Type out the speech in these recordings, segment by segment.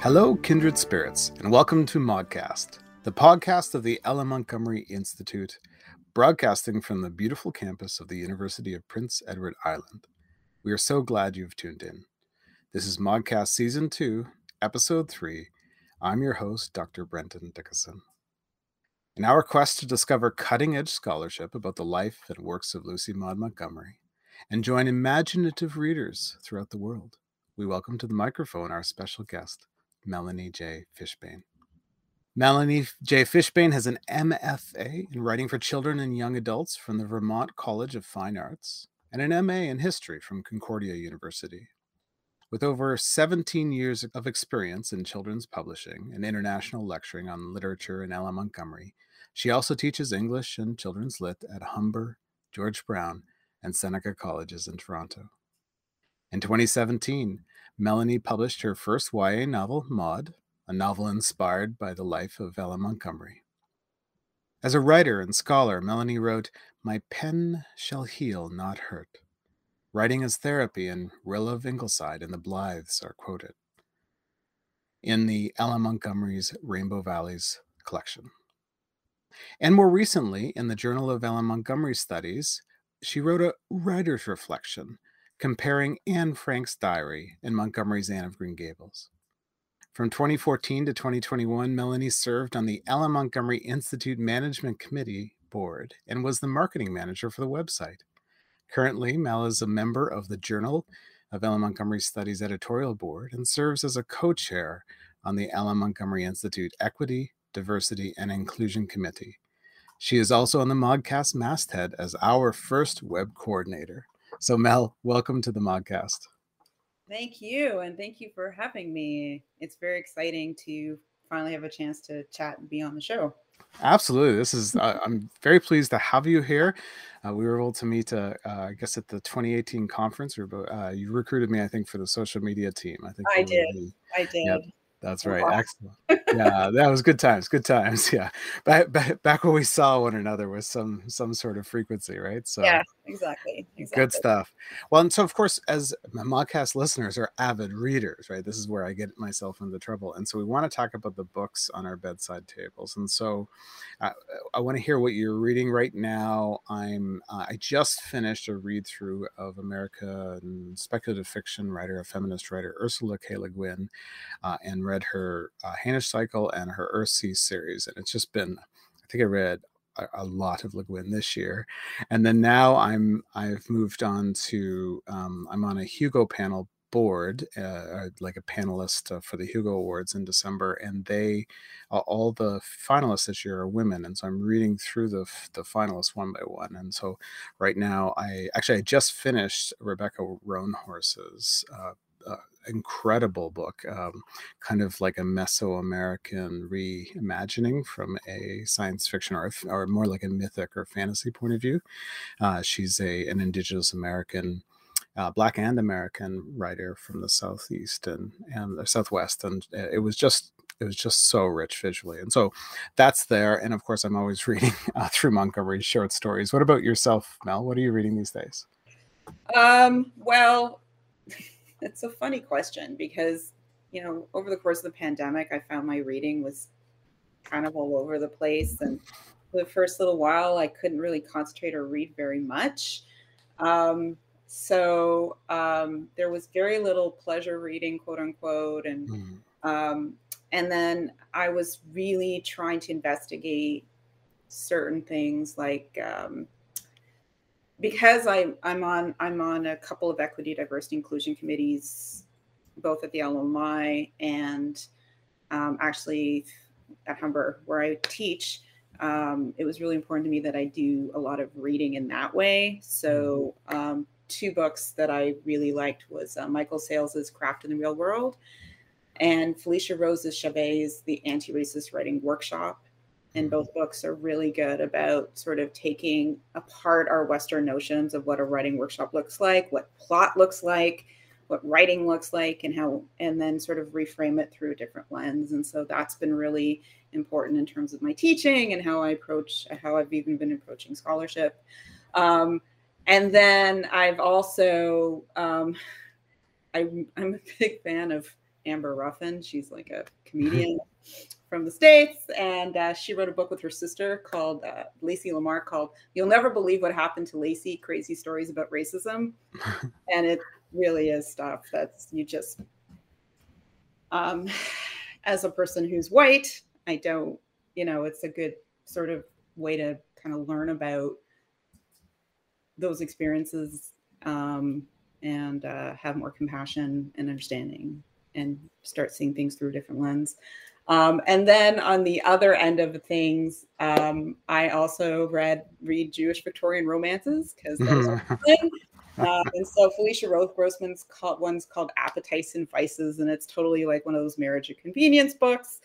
Hello, kindred spirits, and welcome to MaudCast, the podcast of the L.M. Montgomery Institute, broadcasting from the beautiful campus of the University of Prince Edward Island. We are so glad you've tuned in. This is MaudCast Season 2, Episode 3. I'm your host, Dr. Brenton Dickieson. In our quest to discover cutting edge scholarship about the life and works of Lucy Maud Montgomery and join imaginative readers throughout the world, we welcome to the microphone our special guest, Melanie J. Fishbane. Melanie J. Fishbane has an MFA in writing for children and young adults from the Vermont College of Fine Arts and an MA in history from Concordia University. With over 17 years of experience in children's publishing and international lecturing on literature in L.M. Montgomery, she also teaches English and children's lit at Humber, George Brown, and Seneca Colleges in Toronto. In 2017, Melanie published her first YA novel, Maud, a novel inspired by the life of L.M. Montgomery. As a writer and scholar, Melanie wrote, My pen shall heal, not hurt. Writing as therapy and Rilla of Ingleside and the Blythes are quoted in the L.M. Montgomery's Rainbow Valleys collection. And more recently, in the Journal of L.M. Montgomery Studies, she wrote a writer's reflection comparing Anne Frank's diary and Montgomery's Anne of Green Gables. From 2014 to 2021, Melanie served on the L.M. Montgomery Institute Management Committee board and was the marketing manager for the website. Currently, Mel is a member of the Journal of L.M. Montgomery Studies editorial board and serves as a co chair on the L.M. Montgomery Institute Equity, Diversity, and Inclusion Committee. She is also on the MaudCast masthead as our first web coordinator. So, Mel, welcome to the MaudCast. Thank you. And thank you for having me. It's very exciting to finally have a chance to chat and be on the show. Absolutely. This is, uh, I'm very pleased to have you here. Uh, we were able to meet, uh, uh I guess, at the 2018 conference. We were, uh, you recruited me, I think, for the social media team. I think I did. The, I did. Yep. That's right. Excellent. Yeah, that was good times. Good times. Yeah. Back, back, back when we saw one another with some some sort of frequency, right? So yeah, exactly. exactly. Good stuff. Well, and so of course, as MaudCast listeners are avid readers, right? This is where I get myself into trouble, and so we want to talk about the books on our bedside tables. And so, uh, I want to hear what you're reading right now. I'm uh, I just finished a read through of American speculative fiction writer, a feminist writer, Ursula K. Le Guin, uh, and read her uh, Hainish Cycle and her Earthsea series, and it's just been. I think I read a, a lot of Le Guin this year, and then now I'm I've moved on to um, I'm on a Hugo panel board, uh, like a panelist uh, for the Hugo Awards in December, and they uh, all the finalists this year are women, and so I'm reading through the the finalists one by one. And so right now, I actually I just finished Rebecca Roanhorse's uh, uh, incredible book, um, kind of like a Mesoamerican reimagining from a science fiction or, or more like a mythic or fantasy point of view. Uh, she's a an Indigenous American. Uh, black and American writer from the southeast and and the southwest, and uh, it was just it was just so rich visually, and so that's there. And of course, I'm always reading uh, through Montgomery's short stories. What about yourself, Mel? What are you reading these days? Um, well, it's a funny question because you know over the course of the pandemic i found my reading was kind of all over the place and for the first little while i couldn't really concentrate or read very much um, so um, there was very little pleasure reading quote unquote and mm. um, and then i was really trying to investigate certain things like um, because I, I'm on I'm on a couple of equity, diversity, inclusion committees, both at the LMI and um, actually at Humber, where I teach. Um, it was really important to me that I do a lot of reading in that way. So, um, two books that I really liked was uh, Michael Salesses Craft in the Real World and Felicia Rose's Chavez, The Anti-Racist Writing Workshop and both books are really good about sort of taking apart our Western notions of what a writing workshop looks like, what plot looks like, what writing looks like, and how, and then sort of reframe it through a different lens. And so that's been really important in terms of my teaching and how I approach, how I've even been approaching scholarship. Um, and then I've also, um, I, I'm a big fan of Amber Ruffin. She's like a comedian from the States. And uh, she wrote a book with her sister called uh, Lacey Lamar called You'll Never Believe What Happened to Lacey Crazy Stories About Racism. and it really is stuff that's you just, um, as a person who's white, I don't, you know, it's a good sort of way to kind of learn about those experiences um, and uh, have more compassion and understanding and start seeing things through a different lens. Um, and then on the other end of things, um, I also read read Jewish Victorian romances because uh, and so Felicia Roth Grossman's called one's called Appetites and Vices, and it's totally like one of those marriage of convenience books.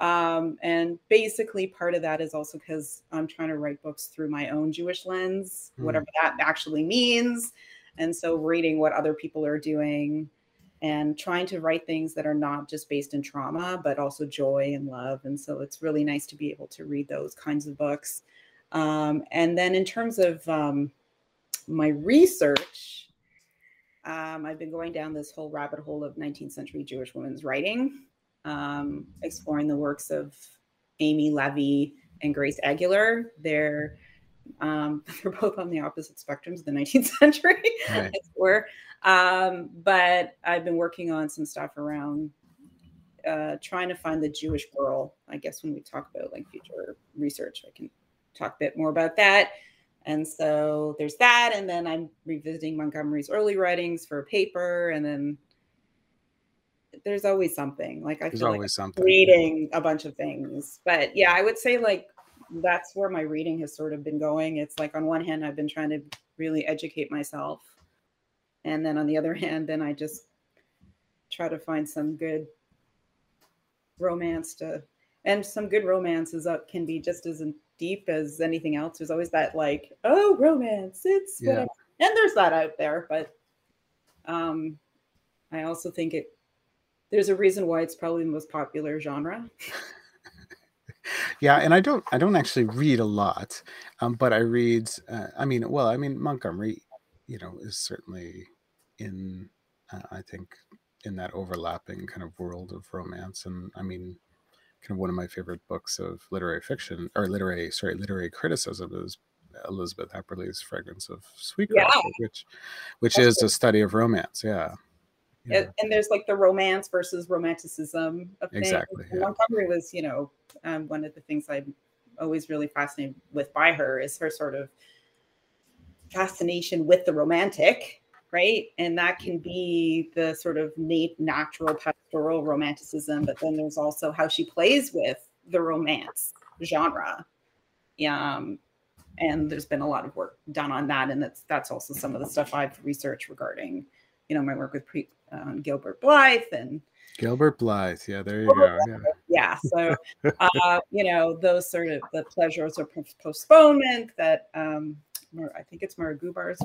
Um, and basically, part of that is also because I'm trying to write books through my own Jewish lens, mm. whatever that actually means. And so, reading what other people are doing and trying to write things that are not just based in trauma, but also joy and love. And so, it's really nice to be able to read those kinds of books. Um, and then, in terms of um, my research, um, I've been going down this whole rabbit hole of 19th century Jewish women's writing, um, exploring the works of Amy Levy and Grace Aguilar. They're um, they're both on the opposite spectrums of the 19th century. Right. Um, but I've been working on some stuff around uh, trying to find the Jewish girl. I guess when we talk about like future research, I can talk a bit more about that. And so there's that. And then I'm revisiting Montgomery's early writings for a paper. And then there's always something. Like I there's feel always like something. reading a bunch of things. But yeah, I would say like that's where my reading has sort of been going. It's like on one hand, I've been trying to really educate myself. And then on the other hand, then I just try to find some good romance to and some good romances up can be just as deep as anything else. There's always that like, oh, romance, it's yeah. whatever. And there's that out there, but um I also think it there's a reason why it's probably the most popular genre. yeah, and I don't I don't actually read a lot, um, but I read. Uh, I mean, well, I mean Montgomery, you know, is certainly in uh, I think in that overlapping kind of world of romance, and I mean kind of one of my favorite books of literary fiction or literary sorry literary criticism is Elizabeth Epperly's Fragrance of Sweetgrass, yeah. which which That's is a study of romance. Yeah. yeah. And there's like the romance versus romanticism of things. Exactly. Yeah. Montgomery was, you know, um, one of the things I'm always really fascinated with by her is her sort of fascination with the romantic right? And that can be the sort of nat- natural pastoral romanticism, but then there's also how she plays with the romance genre. Um, and there's been a lot of work done on that, and that's that's also some of the stuff I've researched regarding, you know, my work with pre, uh, Gilbert Blythe and Gilbert Blythe. Yeah, there you go. Yeah. yeah. So, uh, you know, those sort of the pleasures of postponement that um, I think it's Marah Gubar's.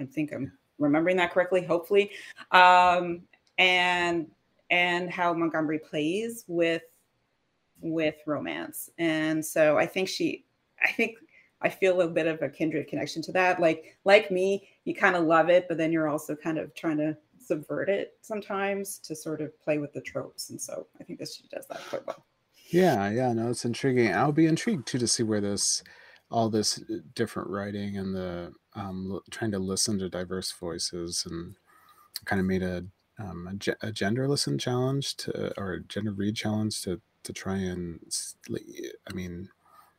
I think I'm remembering that correctly, hopefully, um, and and how Montgomery plays with with romance. And so I think she, I think I feel a bit of a kindred connection to that. Like like me, you kind of love it, but then you're also kind of trying to subvert it sometimes to sort of play with the tropes. And so I think this she does that quite well. Yeah, yeah, no, it's intriguing. I'll be intrigued too to see where this all this uh, different writing and the um, trying to listen to diverse voices and kind of made a, um, a, a, gender listen challenge to or gender read challenge to to try and I mean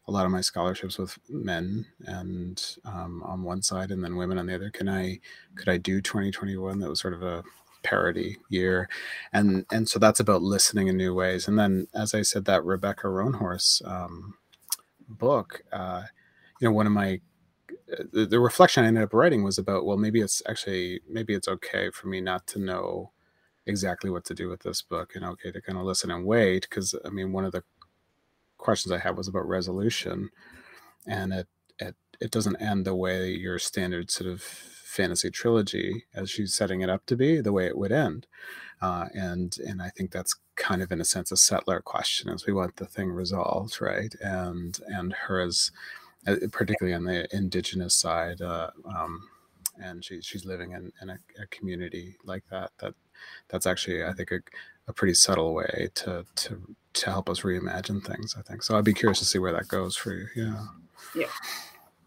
a lot of my scholarships with men and um, on one side and then women on the other. Can I could I do 2021 that was sort of a parody year. And and so that's about listening in new ways. And then as I said that Rebecca Roanhorse um, book uh, you know one of my the, reflection I ended up writing was about well maybe it's actually maybe it's okay for me not to know exactly what to do with this book and okay to kind of listen and wait because I mean one of the questions I had was about resolution and it it it doesn't end the way your standard sort of fantasy trilogy as she's setting it up to be the way it would end. Uh, and and I think that's kind of in a sense a settler question as we want the thing resolved right? And and her as particularly on the indigenous side. Uh, um, and she, she's living in, in a, a, community like that. That that's actually, I think, a, a pretty subtle way to to to help us reimagine things. I think so. I'd be curious to see where that goes for you. Yeah. Yeah.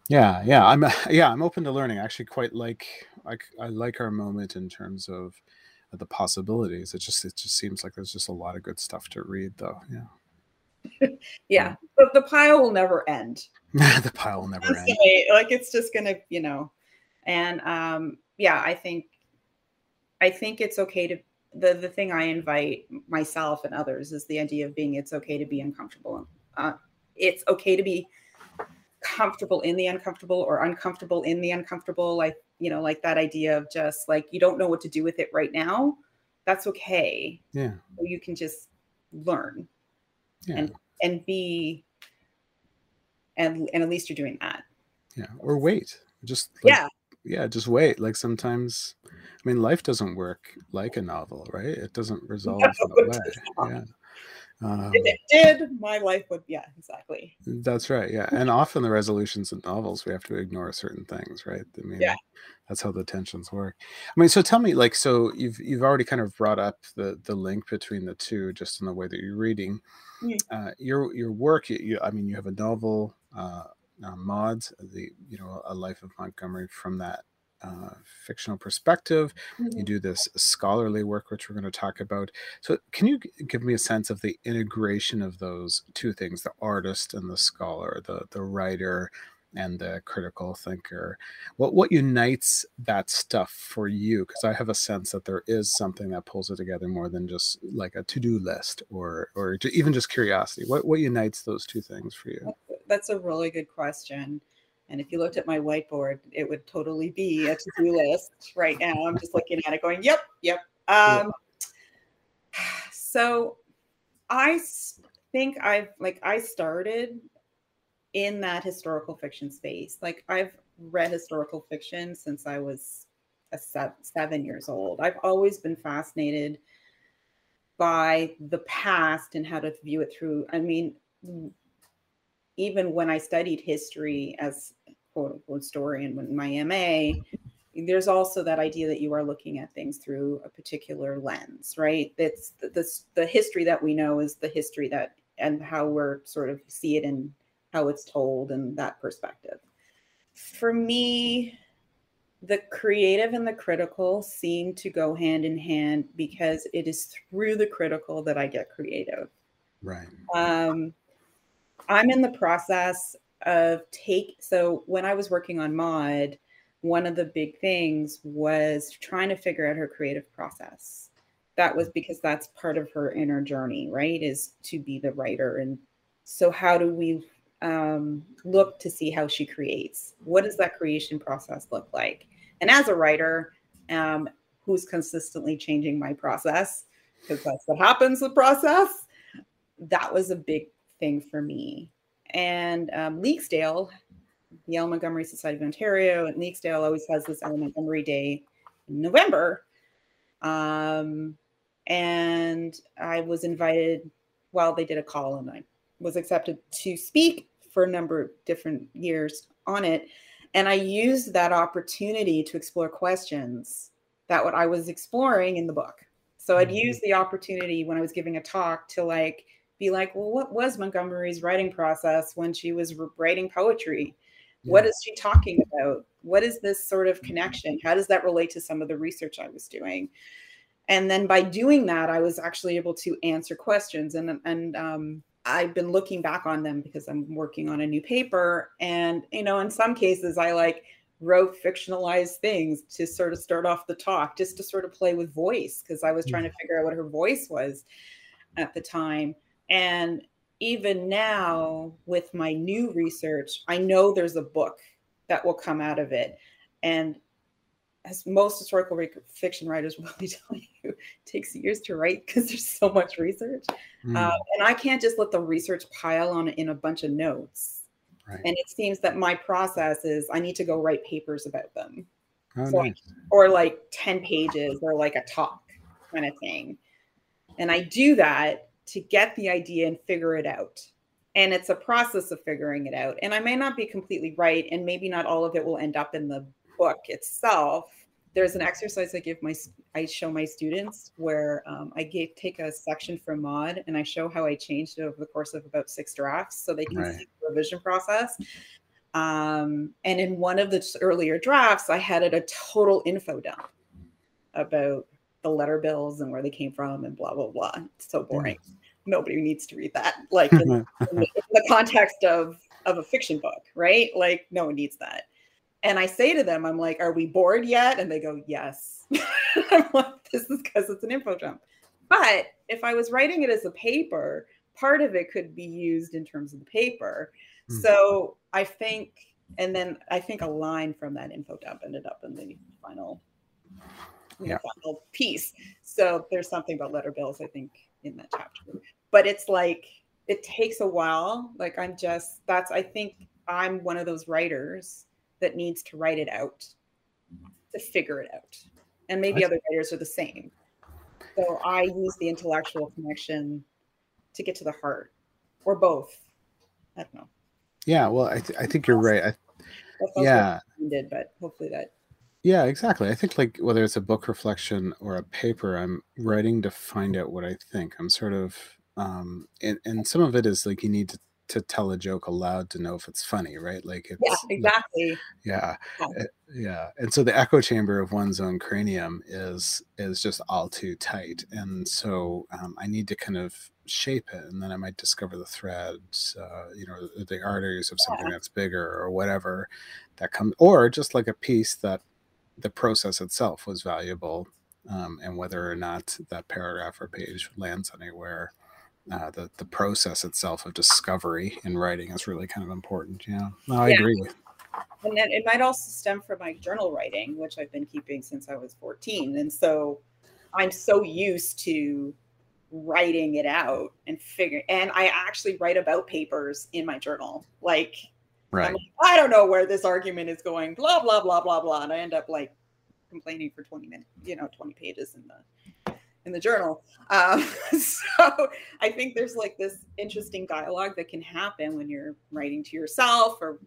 Yeah, yeah, I'm yeah, I'm open to learning. I actually quite like I, I like our moment in terms of the possibilities. It just it just seems like there's just a lot of good stuff to read, though. Yeah. yeah, but the pile will never end. the pile will never end. Like it's just gonna, you know, and um, yeah, I think I think it's okay to the the thing I invite myself and others is the idea of being it's okay to be uncomfortable. Uh, it's okay to be comfortable in the uncomfortable or uncomfortable in the uncomfortable. Like you know, like that idea of just like you don't know what to do with it right now. That's okay. Yeah. you can just learn yeah. and and be and and at least you're doing that. Yeah. Or wait. Just like, yeah. Yeah, just wait. Like sometimes I mean, life doesn't work like a novel, right? It doesn't resolve no, that way. Yeah. Um, if it did, my life would, yeah, exactly. That's right. Yeah. And often the resolutions in novels, we have to ignore certain things, right? I mean, yeah. that's how the tensions work. I mean, so tell me, like, so you've, you've already kind of brought up the, the link between the two, just in the way that you're reading. Uh, your, your work. You, you, I mean, you have a novel, uh, uh, Maud, the, you know, a life of Montgomery from that uh, fictional perspective. Mm-hmm. You do this scholarly work, which we're going to talk about. So, can you give me a sense of the integration of those two things the artist and the scholar, the, the writer and the critical thinker? What, what unites that stuff for you? Because I have a sense that there is something that pulls it together more than just like a to do list or, or even just curiosity. What, what unites those two things for you? That's a really good question. And if you looked at my whiteboard, it would totally be a to-do list right now. I'm just looking at it going, yep, yep. Um, so I think I've like I started in that historical fiction space. Like I've read historical fiction since I was a seven, years old. I've always been fascinated by the past and how to view it through. I mean, even when I studied history as quote unquote historian in my MA, there's also that idea that you are looking at things through a particular lens, right? It's the, the, the history that we know is the history that and how we're sort of see it and how it's told and that perspective. For me, the creative and the critical seem to go hand in hand because it is through the critical that I get creative. Right. Um, I'm in the process of take. So when I was working on Maud, one of the big things was trying to figure out her creative process. That was because that's part of her inner journey, right? Is to be the writer. And so, how do we um, look to see how she creates? What does that creation process look like? And as a writer, um, who's consistently changing my process, because that's what happens with process, that was a big thing for me. And um, Leaskdale, the Montgomery Society of Ontario, and Leaskdale always has this L.M. Montgomery Day in November. Um, and I was invited, well, they did a call and I was accepted to speak for a number of different years on it. And I used that opportunity to explore questions that what I was exploring in the book. So I'd mm-hmm. use the opportunity when I was giving a talk to like be like, well, what was Montgomery's writing process when she was writing poetry? Yeah. What is she talking about? What is this sort of connection? How does that relate to some of the research I was doing? And then by doing that, I was actually able to answer questions. And and um, I've been looking back on them because I'm working on a new paper. And you know, in some cases, I like wrote fictionalized things to sort of start off the talk, just to sort of play with voice because I was trying to mm-hmm. figure out what her voice was at the time. And even now, with my new research, I know there's a book that will come out of it. And as most historical fiction writers will be telling you, it takes years to write because there's so much research. Mm. Uh, and I can't just let the research pile on in a bunch of notes. Right. And it seems that my process is I need to go write papers about them. Oh, so nice. or like 10 pages or like a talk kind of thing. And I do that to get the idea and figure it out. And it's a process of figuring it out. And I may not be completely right, and maybe not all of it will end up in the book itself. there's an exercise I give my I show my students where um, I take a section from Maud and I show how I changed it over the course of about six drafts, so they can Right. see the revision process. Um, and in one of the earlier drafts, I had it a total info dump about the letter bills and where they came from and blah blah blah. It's so boring. Nobody needs to read that. Like in, in the, in the context of of a fiction book, right? Like no one needs that. And I say to them, I'm like, "Are we bored yet?" And they go, "Yes." I'm like, "This is because it's an info dump." But if I was writing it as a paper, part of it could be used in terms of the paper. Hmm. So I think, and then I think a line from that info dump ended up in the final, in the Yeah. final piece. So there's something about letter bills, I think, in that chapter. But it's like it takes a while. Like I'm just that's I think I'm one of those writers that needs to write it out to figure it out. And maybe other writers are the same. So I use the intellectual connection to get to the heart, or both. I don't know. Yeah, well, I, th- I think you're right. I, yeah, did, but hopefully that. yeah, exactly. I think like whether it's a book reflection or a paper, I'm writing to find out what I think. I'm sort of, um, and, and some of it is like you need to, to tell a joke aloud to know if it's funny, right? Like it's Yeah, exactly. yeah, Yeah. uh, yeah. And so the echo chamber of one's own cranium is is just all too tight, and so um, I need to kind of shape it, and then I might discover the threads, uh, you know, the arteries of something that's bigger or whatever that comes, or just like a piece that the process itself was valuable, um, and whether or not that paragraph or page lands anywhere. Uh, the the process itself of discovery in writing is really kind of important. Yeah, no, I Yeah. agree with. And then it might also stem from my journal writing, which I've been keeping since I was 14. And so I'm so used to writing it out and figure and I actually write about papers in my journal. Like Right. Like, I don't know where this argument is going, blah, blah, blah, blah, blah. And I end up like complaining for 20 minutes, you know, 20 pages in the in the journal. Um, so I think there's like this interesting dialogue that can happen when you're writing to yourself or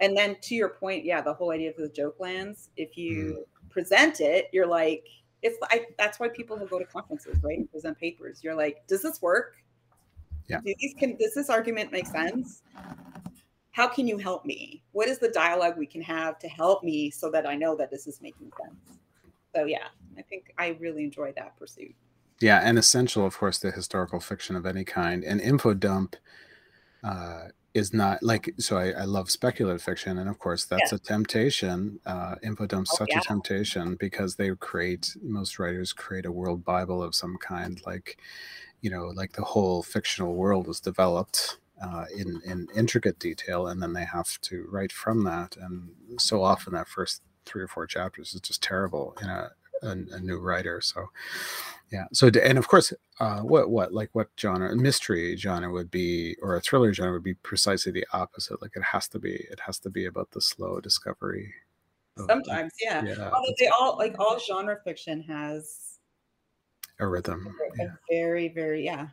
and then to your point, yeah, the whole idea of the joke lands, if you present it, you're like, it's like that's why people will go to conferences, right? And present papers. You're like, does this work? Yeah. Do these can does this argument make sense? How can you help me? What is the dialogue we can have to help me so that I know that this is making sense? So yeah, I think I really enjoy that pursuit. Yeah, and essential, of course, to historical fiction of any kind. And info dump uh, is not like so. I, I love speculative fiction, and of course, that's a temptation. Uh, info dump's Oh, such yeah. a temptation because they create most writers create a world bible of some kind, like you know, like the whole fictional world was developed uh, in in intricate detail, and then they have to write from that. And so often, that first three or four chapters is just terrible in a a, a new writer. So yeah. So and of course, uh, what what like what genre mystery genre would be or a thriller genre would be precisely the opposite. Like it has to be it has to be about the slow discovery. of- Sometimes, yeah. yeah, Although they all like all genre fiction has a rhythm. a Yeah. very, very yeah.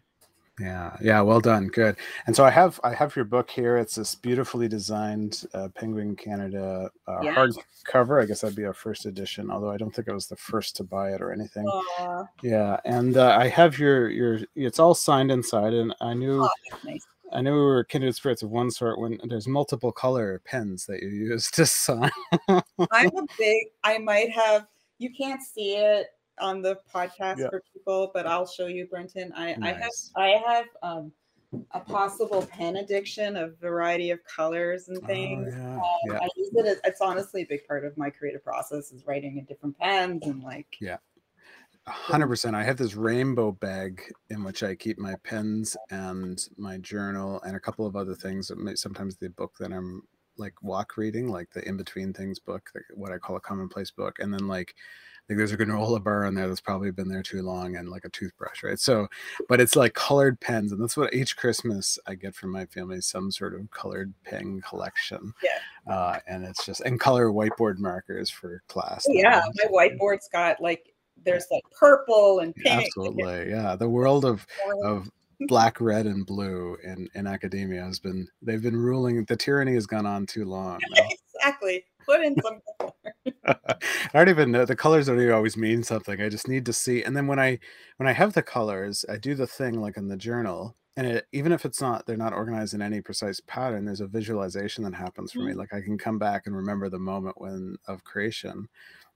Yeah, yeah, well done, good. And so I have I have your book here. It's this beautifully designed uh, Penguin Canada uh, Yeah. hardcover. I guess that'd be a first edition, although I don't think I was the first to buy it or anything. Aw, Yeah, and uh, I have your your. It's all signed inside, and I knew that's nice. I knew we were kindred spirits of one sort when there's multiple color pens that you use to sign. I'm a big. I might have. You can't see it on the podcast Yeah. for people, but I'll show you, Brenton. I I have I have um a possible pen addiction, a variety of colors and Oh, things. yeah, Um, yeah. I use it as it's honestly a big part of my creative process is writing in different pens and like hundred percent. I have this rainbow bag in which I keep my pens and my journal and a couple of other things. Sometimes the book that I'm like walk reading, like the in between things book, what I call a commonplace book, and then like like there's a granola bar in there that's probably been there too long, and like a toothbrush, right? So, but it's like colored pens, and that's what each Christmas I get from my family some sort of colored pen collection. Yeah. uh, and it's just and color whiteboard markers for class. Oh, yeah, my whiteboard's got like there's like purple and pink. Absolutely, yeah. The world of of black, red, and blue in in academia has been they've been ruling. The tyranny has gone on too long. now. exactly. Put in some color. I don't even know the colors don't even always mean something. I just need to see. And then when I when I have the colors, I do the thing like in the journal. And it, even if it's not, they're not organized in any precise pattern. There's a visualization that happens for mm-hmm. me. Like I can come back and remember the moment when of creation,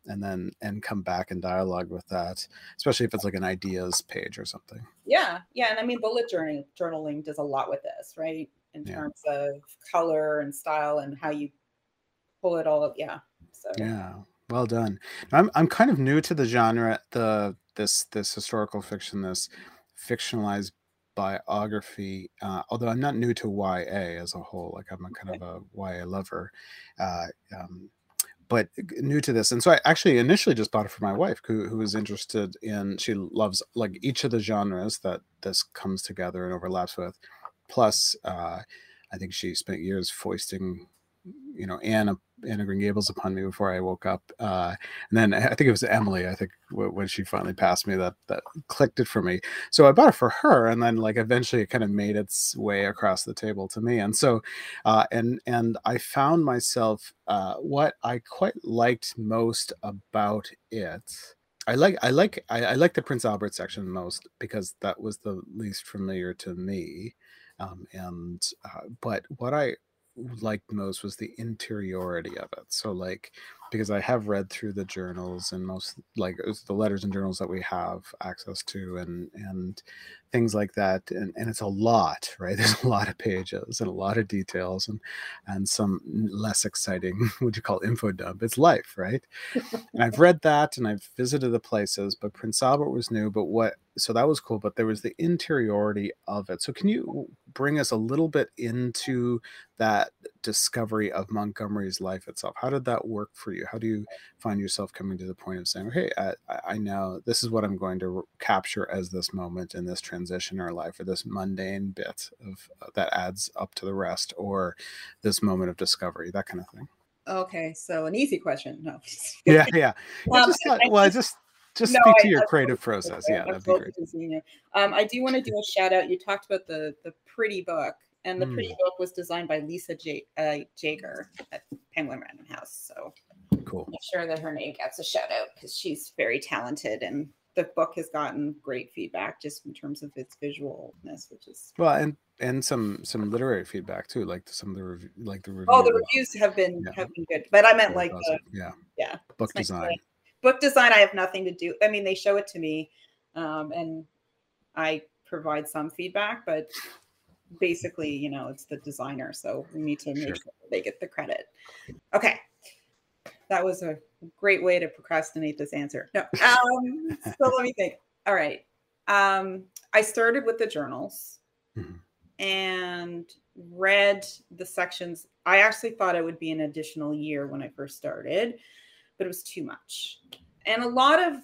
and then and come back and dialogue with that, especially if it's like an ideas page or something. Yeah, yeah, and I mean bullet journaling journaling does a lot with this, right? In yeah. terms of color and style and how you pull it all up. Yeah. So yeah, well done. I'm I'm kind of new to the genre, the this this historical fiction, this fictionalized biography. Uh, although I'm not new to YA as a whole, like I'm a kind of a YA lover. Uh, um, but new to this and so i actually initially just bought it for my wife who, who is interested in she loves like each of the genres that this comes together and overlaps with plus uh, i think she spent years foisting you know Anna Anne of Green Gables upon me before I woke up, uh, and then I think it was Emily. I think when she finally passed me, that that clicked it for me. So I bought it for her, and then like eventually it kind of made its way across the table to me. And so, uh, and and I found myself uh, what I quite liked most about it. I like I like I, I like the Prince Albert section most because that was the least familiar to me. Um, and uh, but what I liked most was the interiority of it. So like because I have read through the journals and most like the letters and journals that we have access to and and things like that and, and it's a lot right? There's a lot of pages and a lot of details and and some less exciting what you call info dump. It's life right? And I've read that and I've visited the places but Prince Albert was new but what so that was cool but there was the interiority of it. So can you bring us a little bit into that discovery of Montgomery's life itself? How did that work for you? How do you find yourself coming to the point of saying hey I, I know this is what I'm going to capture as this moment in this transition or life or this mundane bit of uh, that adds up to the rest or this moment of discovery that kind of thing? Okay so an easy question no yeah yeah. Um, just thought, well I just just no, speak to I, your creative process. Yeah, that'd be great. Um, I do want to do a shout out. You talked about the the pretty book, and the mm. pretty book was designed by Lisa J- uh, Jaeger at Penguin Random House. So cool. Make sure that her name gets a shout out because she's very talented and the book has gotten great feedback just in terms of its visualness, which is well, and and some some literary feedback too, like some of the review, like the review. Oh, the reviews have been yeah. have been good, but I meant like the, yeah, yeah, book design book design, I have nothing to do. I mean, they show it to me, um, and I provide some feedback, but basically, you know, it's the designer, so we need to make sure, sure they get the credit. Okay, that was a great way to procrastinate this answer. No, um, so let me think. All right, um, I started with the journals. Mm-hmm. And read the sections. I actually thought it would be an additional year when I first started but it was too much. And a lot of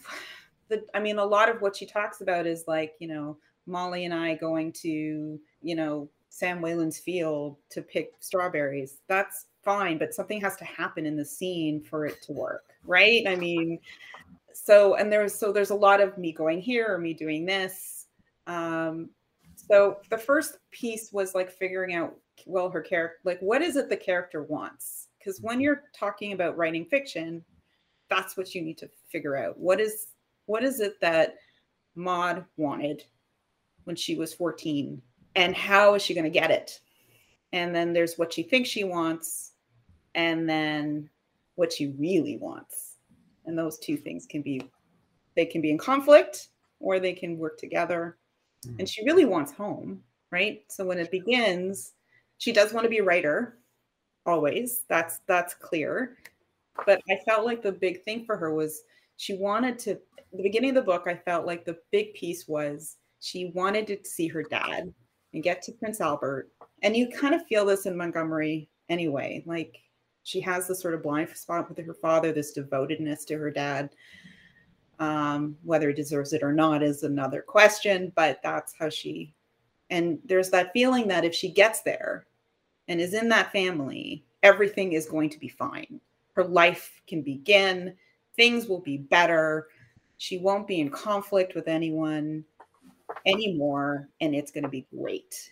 the, I mean, a lot of what she talks about is like, you know, Molly and I going to, you know, Sam Whalen's field to pick strawberries. That's fine, but something has to happen in the scene for it to work, right? I mean, so and there's so there's a lot of me going here or me doing this. Um, so the first piece was like figuring out well her character like what is it the character wants because when you're talking about writing fiction that's what you need to figure out. What is what is it that Maud wanted when she was 14 and how is she going to get it? And then there's what she thinks she wants and then what she really wants. And those two things can be they can be in conflict or they can work together. Mm-hmm. And she really wants home, right? So when it begins, she does want to be a writer always. That's that's clear but I felt like the big thing for her was she wanted to the beginning of the book, I felt like the big piece was she wanted to see her dad and get to Prince Albert. And you kind of feel this in Montgomery anyway. Like she has this sort of blind spot with her father, this devotedness to her dad. Um, whether he deserves it or not is another question, but that's how she and there's that feeling that if she gets there and is in that family, everything is going to be fine her life can begin, things will be better. She won't be in conflict with anyone anymore, and it's going to be great.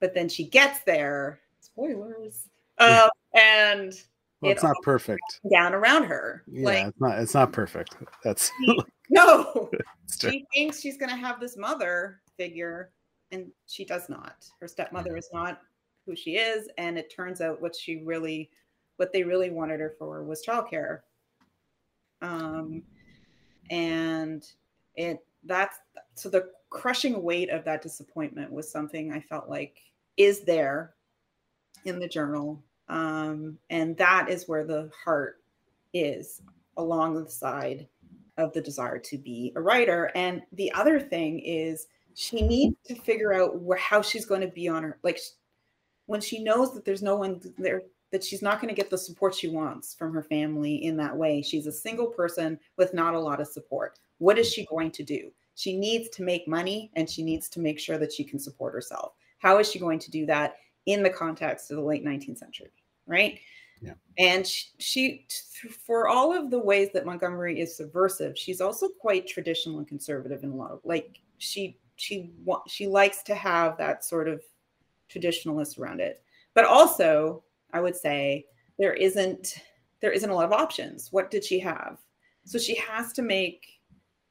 But then she gets there, spoilers, uh, and Well, it's not perfect. Down around her. Yeah, like it's not. It's not perfect. That's no. she thinks she's going to have this mother figure, and she does not. Her stepmother is not who she is, and it turns out what she really, what they really wanted her for was childcare. Um, and it that's so the crushing weight of that disappointment was something I felt like is there in the journal, um, and that is where the heart is along the side of the desire to be a writer. And the other thing is she needs to figure out where how she's going to be on her like when she knows that there's no one there that she's not going to get the support she wants from her family in that way. She's a single person with not a lot of support. What is she going to do? She needs to make money and she needs to make sure that she can support herself. How is she going to do that in the context of the late 19th century? Right. Yeah. And she, she, for all of the ways that Montgomery is subversive, she's also quite traditional and conservative in a lot of like she she she likes to have that sort of traditionalist around it. But also, I would say there isn't there isn't a lot of options. What did she have? So she has to make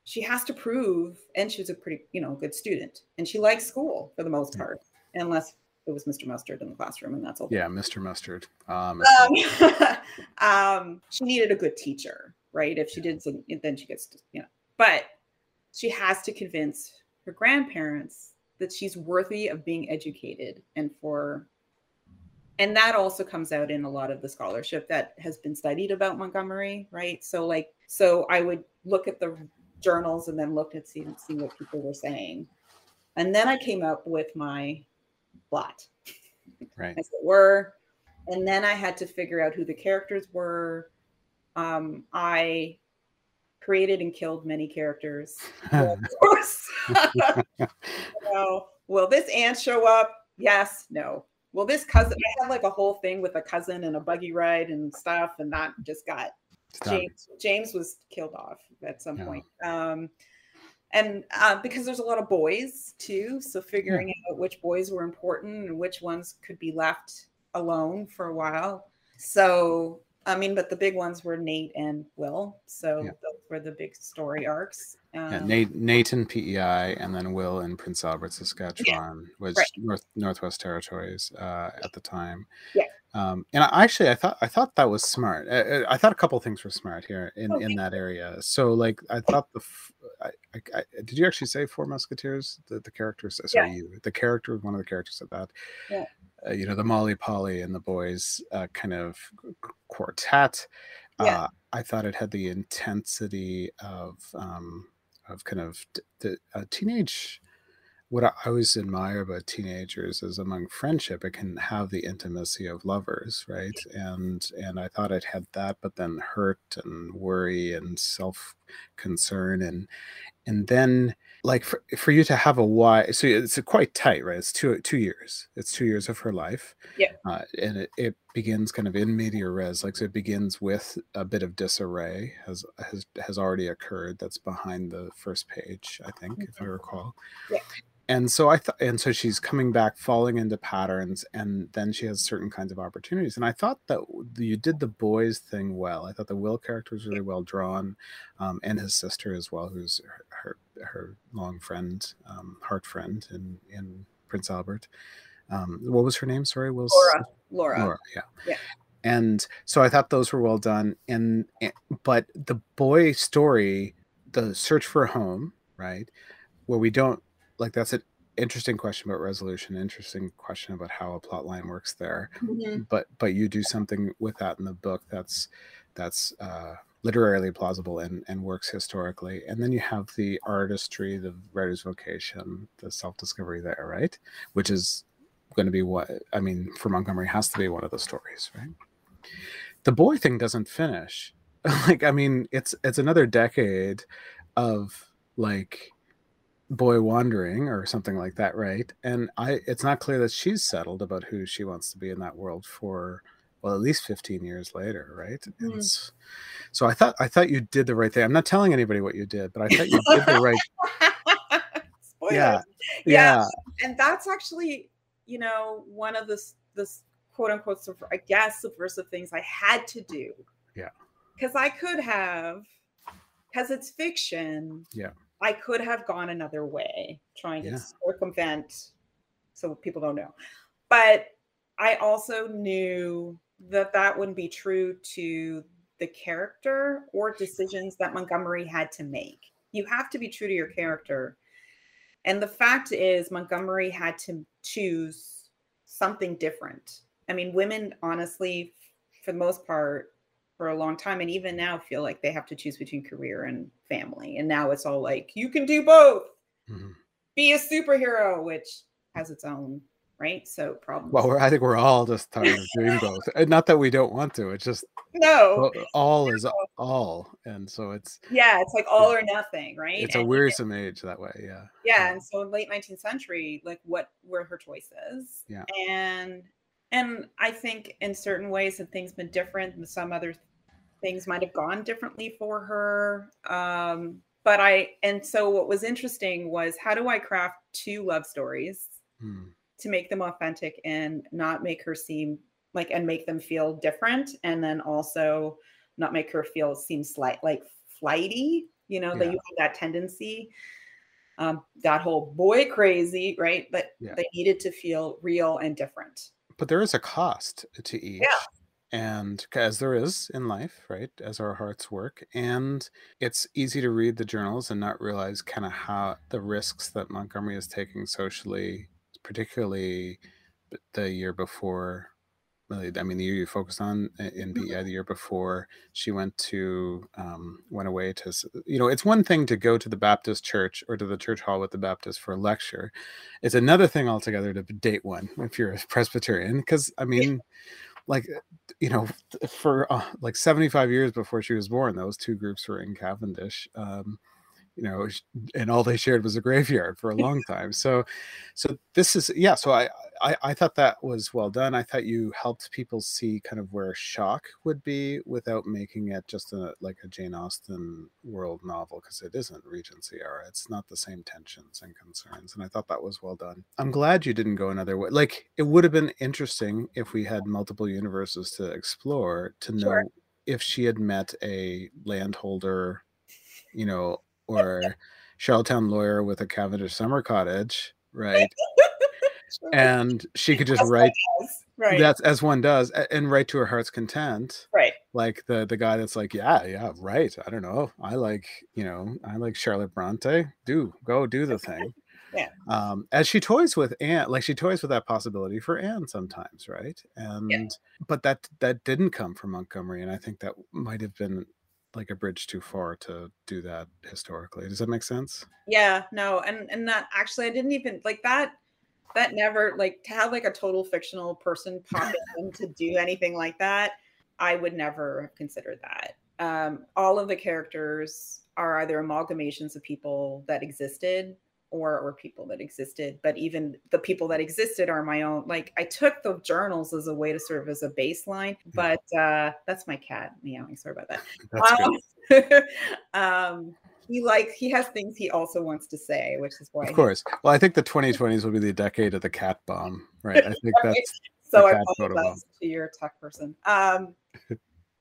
she has to prove and she was a pretty, you know, good student and she likes school for the most part, unless it was Mr. Mustard in the classroom and that's all. yeah, Mr. Mustard. Um, Um, um, she needed a good teacher, right? If she did, some, then she gets, to, you know, but she has to convince her grandparents that she's worthy of being educated and for, and that also comes out in a lot of the scholarship that has been studied about Montgomery, right? So, like, so I would look at the journals and then look at see, see what people were saying. And then I came up with my plot right. as it were. And then I had to figure out who the characters were. Um, I created and killed many characters. Of course. you know, will this aunt show up? Yes, no. Will this cousin? I had like a whole thing with a cousin and a buggy ride and stuff, and that just got Stop. James. James was killed off at some Yeah. point. Um, and uh, because there's a lot of boys too, so figuring out which boys were important and which ones could be left alone for a while. So I mean, but the big ones were Nate and Will. So Yeah. those were the big story arcs. Um, Yeah, Nate, Nate Nathan PEI, and then Will in Prince Albert, Saskatchewan, was right. North Northwest Territories uh, at the time. Yeah. Um, and I, actually, I thought I thought that was smart. I, I thought a couple things were smart here in, Oh, in that area. So, like, I thought the f- I, did you actually say Four Musketeers? The the characters, sorry, you the character, of one of the characters said that. Yeah. Uh, you know, the Molly Polly and the boys uh, kind of quartet. Yeah. Uh, I thought it had the intensity of um, of kind of the uh, teenage. What I always admire about teenagers is among friendship, it can have the intimacy of lovers, right? And and I thought it had that, but then hurt and worry and self concern and and then like for, for you to have a why so it's quite tight right it's two two years it's two years of her life Yeah. uh, and it, it begins kind of in media res like so it begins with a bit of disarray has has has already occurred that's behind the first page i think if i recall Yeah. And so i thought and so she's coming back falling into patterns and then she has certain kinds of opportunities and i thought that you did the boys thing well i thought the will character was really well drawn um, and his sister as well who's her her, her long friend um, heart friend in in prince albert um, what was her name sorry will's Laura. Laura. Laura, yeah. Yeah. And so I thought those were well done. And, and but the boy story, the search for a home, right, where we don't like that's an interesting question about resolution, interesting question about how a plot line works there. Mhm. But but you do something with that in the book that's that's uh, literarily plausible and and works historically. And then you have the artistry, the writer's vocation, the self discovery there, right, which is going to be what I mean for Montgomery has to be one of the stories, right? The boy thing doesn't finish. like I mean, it's it's another decade of like boy wandering or something like that, right? And I it's not clear that she's settled about who she wants to be in that world for well at least 15 years later, right? Mhm. It's, so I thought I thought you did the right thing. I'm not telling anybody what you did, but I thought you did the right yeah. Yeah. Yeah. and that's actually you know one of the s- the s- quote unquote, I guess, subversive things I had to do. Yeah. Because I could have, because it's fiction. Yeah. I could have gone another way, trying Yeah. to circumvent so people don't know. But I also knew that that wouldn't be true to the character or decisions that Montgomery had to make. You have to be true to your character. And the fact is, Montgomery had to choose something different. I mean, women, honestly, for the most part, for a long time, and even now, feel like they have to choose between career and family. And now it's all like, you can do both. Mhm. Be a superhero, which has its own right. So problems. Well, we're, I think we're all just tired of doing both. And not that we don't want to. It's just no, all is all, and so it's yeah, it's like all or nothing, right? it's a And- wearisome age that way. Yeah. yeah and so in late 19th century like what were her choices Yeah. and and i think in certain ways have things been different some other things might have gone differently for her um but i and so what was interesting was how do i craft two love stories Hmm. to make them authentic and not make her seem like and make them feel different and then also not make her feel seem slight like flighty you know that you have that tendency um that whole boy crazy right but Yeah. they needed to feel real and different But there is a cost to each. And as there is in life, right? As our hearts work. And it's easy to read the journals and not realize kind of how the risks that Montgomery is taking socially, particularly the year before. really, I mean, the year you focused on in BEI, the year before she went to, um, went away to, you know, it's one thing to go to the Baptist church or to the church hall with the Baptist for a lecture. It's another thing altogether to date one if you're a Presbyterian. Because, I mean, like you know for uh, like 75 years before she was born those two groups were in cavendish um you know and all they shared was a graveyard for a long time. So so this is yeah so I, I i thought that was well done. I thought you helped people see kind of where shock would be without making it just a like a jane austen world novel because it isn't regency era. It's not the same tensions and concerns and i thought that was well done. I'm glad you didn't go another way like it would have been interesting if we had multiple universes to explore to know Sure. if she had met a landholder you know or Charlottetown lawyer with a Cavendish summer cottage, right? And she could just That's write right that's as one does, and write to her heart's content. right Like the the guy that's like, yeah, yeah, right. I don't know. I like, you know, I like Charlotte Bronte. Do go do the thing. Yeah. Um, as she toys with Anne, like she toys with that possibility for Anne sometimes, right? And but that that didn't come from Montgomery, and I think that might have been like a bridge too far to do that historically. Does that make sense? yeah no and and that actually i didn't even like that that never like to have like a total fictional person pop in to do anything like that i would never have considered that um all of the characters are either amalgamations of people that existed or or people that existed but even the people that existed are my own like i took the journals as a way to serve as a baseline but uh that's my cat meowing sorry about that um, um, he likes he has things he also wants to say, which is why. Of course. Well, I think the 2020s will be the decade of the cat bomb, right? I think that's so I apologize to your tech person. Um,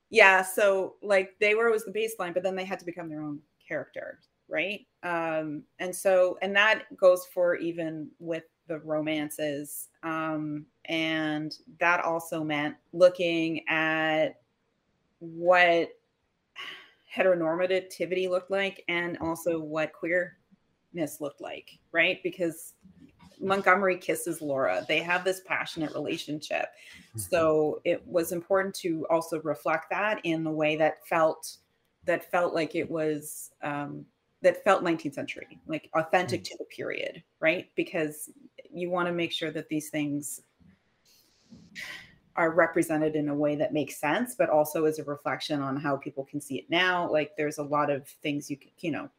yeah, so like they were always the baseline, but then they had to become their own character, right? Um, and so and that goes for even with the romances, um, and that also meant looking at what heteronormativity looked like and also what queerness looked like, right? Because Montgomery kisses Laura. They have this passionate relationship. So it was important to also reflect that in the way that felt that felt like it was um, that felt 19th century, like authentic to the period, right? Because you want to make sure that these things are represented in a way that makes sense, but also is a reflection on how people can see it now. Like there's a lot of things you can, you know,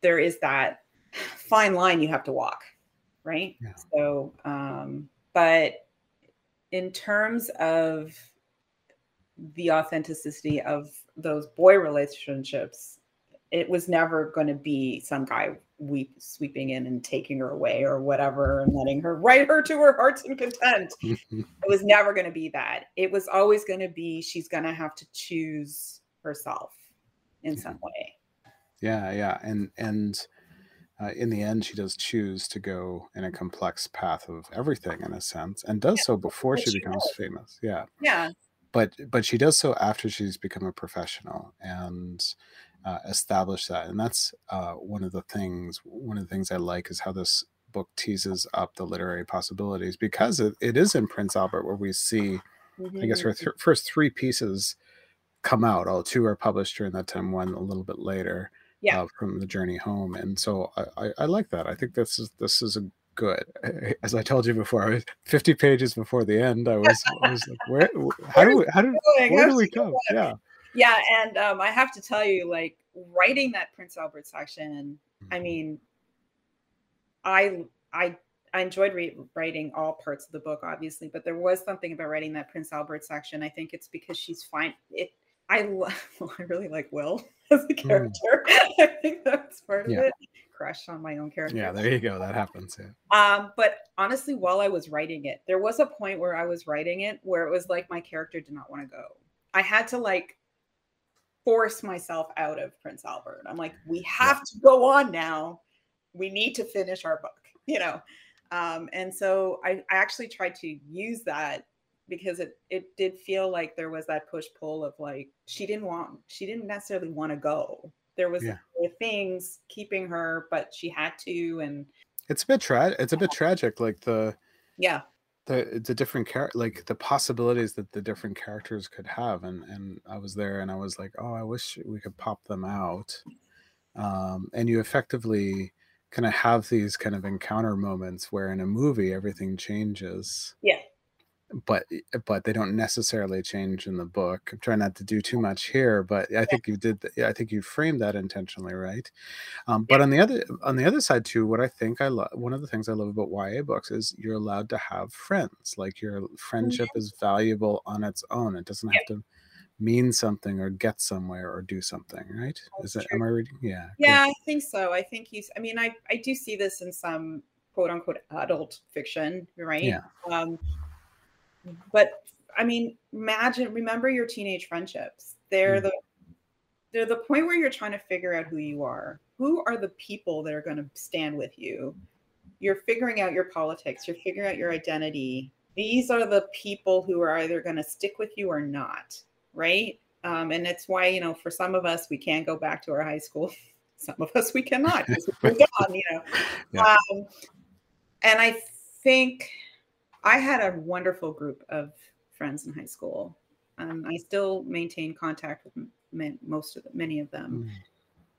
there is that fine line you have to walk, right? Yeah. So, um, but in terms of the authenticity of those boy relationships, it was never going to be some guy weep, sweeping in and taking her away or whatever and letting her write her to her heart's content. it was never going to be that. It was always going to be she's going to have to choose herself in some way. Yeah, yeah, and and uh, in the end, she does choose to go in a complex path of everything in a sense, and does yeah, so before she, she becomes famous. Yeah, yeah. But but she does so after she's become a professional and uh, establish that, and that's uh, one of the things. One of the things I like is how this book teases up the literary possibilities because it, it is in Prince Albert where we see. I guess, her mm-hmm. th- first three pieces come out. All two are published during that time, one a little bit later yeah. Uh, from the journey home. And so I, I, I, like that. I think this is this is a good. As I told you before, I was 50 pages before the end. I was, I was like, where? How do we? How do? Where do we come? Yeah. Yeah, and um, I have to tell you, like writing that Prince Albert section. I mm-hmm. mean, I I I enjoyed re- writing all parts of the book, obviously, but there was something about writing that Prince Albert section. I think it's because she's fine. It I well, I really like Will as a mm. character. Mm. I think that's part of it. Crush on my own character. Yeah, there you go. That happens. Yeah. Um, but honestly, while I was writing it, there was a point where I was writing it where it was like my character did not want to go. I had to like force myself out of Prince Albert. I'm like, we have yeah. to go on now. We need to finish our book, you know. Um, and so I, I actually tried to use that because it it did feel like there was that push pull of like she didn't want she didn't necessarily want to go. There was yeah. things keeping her, but she had to, and it's a bit tragic. It's a bit tragic, like the yeah the the different char- like the possibilities that the different characters could have, and and I was there, and I was like, oh, I wish we could pop them out, um, and you effectively kind of have these kind of encounter moments where in a movie everything changes. Yeah but eh, but they don't necessarily change in the book. I'm trying not to do too much here, but I think you did. I think you framed that intentionally, right? Um, but on the other on the other side too, what I think I love one of the things I love about YA books is you're allowed to have friends. Like your friendship mm-hmm. is valuable on its own. It doesn't have to mean something or get somewhere or do something, right? Is that am I reading? Yeah. Yeah. I think so. I think he's. I mean, I I do see this in some quote unquote adult fiction, right? Yeah. Um, but I mean, imagine remember your teenage friendships. They're mm. the they're the point where you're trying to figure out who you are. Who are the people that are going to stand with you? You're figuring out your politics, you're figuring out your identity. These are the people who are either going to stick with you or not, right? Um, and it's why, you know, for some of us, we can't go back to our high school. Some of us we cannot we're gone, you know. Yeah. Um, and I think I had a wonderful group of friends in high school. Um, I still maintain contact with most of many of them. Mm.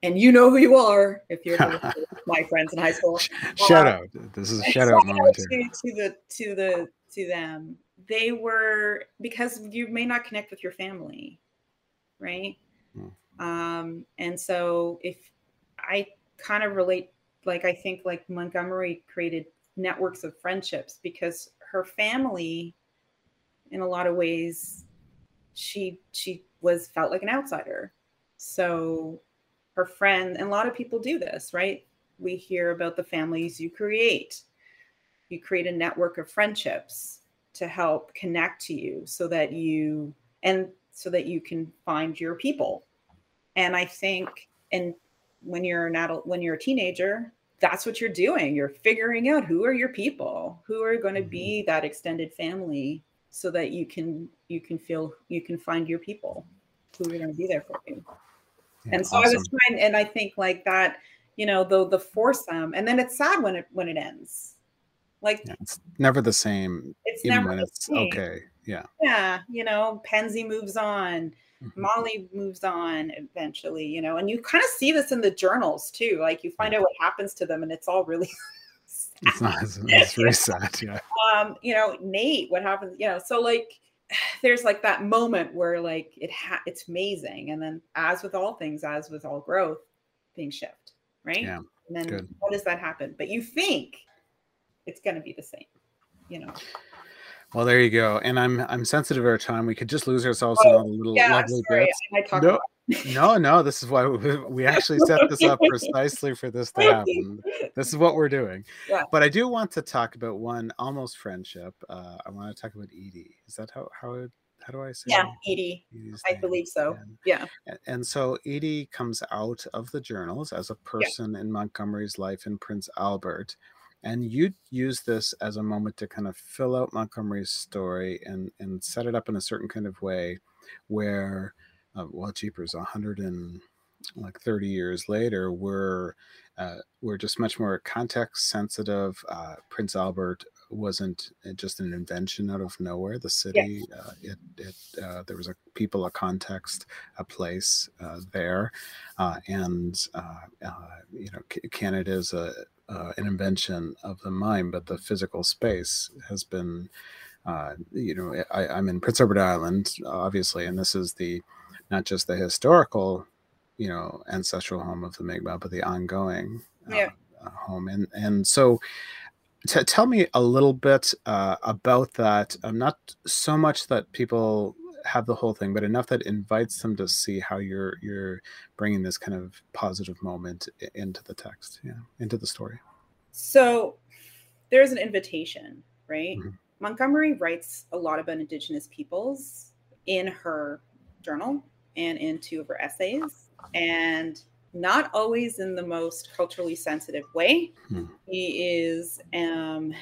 And you know who you are if you're my friends in high school. Shout out! This is a shout out moment to, to the to the to them. They were because you may not connect with your family, right? Mm. Um, and so if I kind of relate, like I think like Montgomery created networks of friendships because her family in a lot of ways she she was felt like an outsider. So her friend and a lot of people do this right? We hear about the families you create. You create a network of friendships to help connect to you so that you and so that you can find your people. And i think and when you're an adult when you're a teenager that's what you're doing. You're figuring out who are your people, who are going to be mm-hmm. that extended family so that you can you can feel you can find your people who are going to be there for you. Yeah, and so awesome. I was trying and I think like that, you know, the the foursome and then it's sad when it when it ends. Like yeah, it's never the same. It's never when it's same. okay. Yeah. Yeah. You know, Pansy moves on. Mm-hmm. Molly moves on eventually, you know, and you kind of see this in the journals too. Like you find out what happens to them, and it's all really. it's not. It's, it's very sad. Yeah. Um, you know, Nate, what happens? You know, so like, there's like that moment where like it ha- it's amazing, and then as with all things, as with all growth, things shift, right? Yeah. And then Good. what does that happen? But you think it's going to be the same, you know. Well, there you go. And I'm I'm sensitive to our time. We could just lose ourselves oh, in all the little yeah, lovely bits. No, no, no, this is why we, we actually set this up precisely for this to happen. This is what we're doing. Yeah. But I do want to talk about one almost friendship. Uh, I want to talk about Edie. Is that how how it, how do I say? Yeah, Edie. Edie's I name? believe so. And- Yeah. and- And so Edie comes out of the journals as a person in Montgomery's life in Prince Albert. And you use this as a moment to kind of fill out Montgomery's story and, and set it up in a certain kind of way where, uh, well, Jeepers, 100 and like 30 years later, we're, uh, we're just much more context sensitive. Uh, Prince Albert wasn't uh, just an invention out of nowhere. The city, uh, it, it, uh, there was a people, a context, a place uh, there, uh, and uh, uh, you know, C- Canada is a uh, an invention of the mind, but the physical space has been, uh, you know, I, I'm in Prince Edward Island, obviously, and this is the not just the historical, you know, ancestral home of the Mi'kmaq, but the ongoing uh, Yeah. uh, home, and and so. T- tell me a little bit uh, about that. Um, not so much that people have the whole thing, but enough that invites them to see how you're you're bringing this kind of positive moment into the text, yeah, into the story. So there's an invitation, right? Mhm. Montgomery writes a lot about Indigenous peoples in her journal and in two of her essays, and not always in the most culturally sensitive way. Hmm. He is um,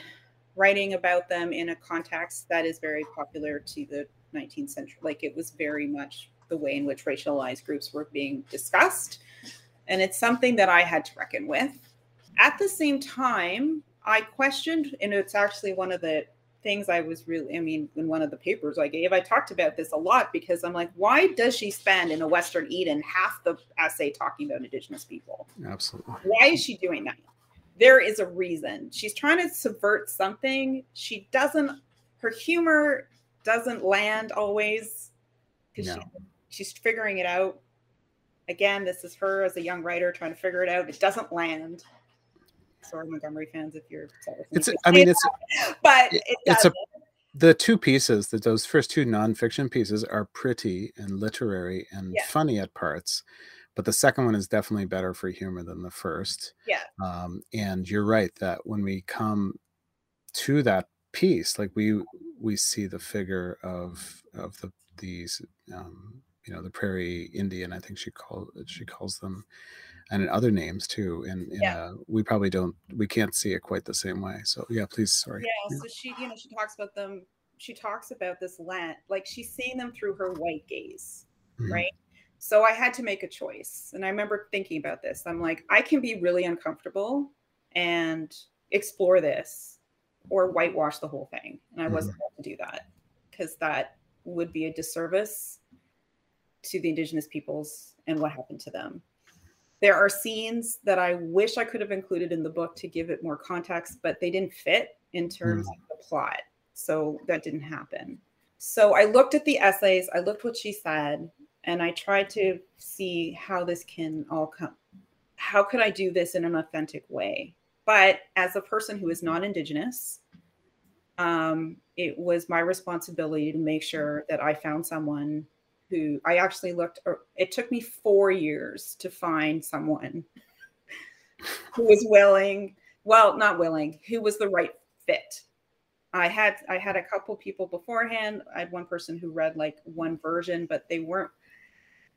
writing about them in a context that is very popular to the 19th century. Like it was very much the way in which racialized groups were being discussed. And it's something that I had to reckon with. At the same time, I questioned, and it's actually one of the things I was really, I mean, in one of the papers I gave, I talked about this a lot because I'm like, why does she spend in a Western Eden half the essay talking about Indigenous people? Absolutely. Why is she doing that? There is a reason. She's trying to subvert something. She doesn't, her humor doesn't land always because No. she, she's figuring it out. Again, this is her as a young writer trying to figure it out. It doesn't land. Sorry, Montgomery fans, if you're upset with me It's. I mean, it's but it- it it's a the two pieces that those first two nonfiction pieces are pretty and literary and Yeah. funny at parts, but the second one is definitely better for humor than the first. Yeah. Um, and you're right that when we come to that piece, like we we see the figure of of the these um, you know the prairie Indian, I think she called she calls them, and in other names too. And Yeah. uh, we probably don't we can't see it quite the same way. So yeah, please, sorry. Yeah, so she, you know, she talks about them. She talks about this land, like she's seeing them through her white gaze, Mhm. right? So I had to make a choice, and I remember thinking about this. I'm like, I can be really uncomfortable and explore this, or whitewash the whole thing, and I wasn't mm-hmm. able to do that because that would be a disservice to the indigenous peoples and what happened to them. There are scenes that I wish I could have included in the book to give it more context, but they didn't fit in terms mm. of the plot. So that didn't happen. So I looked at the essays, I looked what she said, and I tried to see how this can all come. How could I do this in an authentic way? But as a person who is non Indigenous, um, it was my responsibility to make sure that I found someone who I actually looked, or it took me four years to find someone who was willing, well, not willing, who was the right fit. I had I had a couple people beforehand. I had one person who read like one version, but they weren't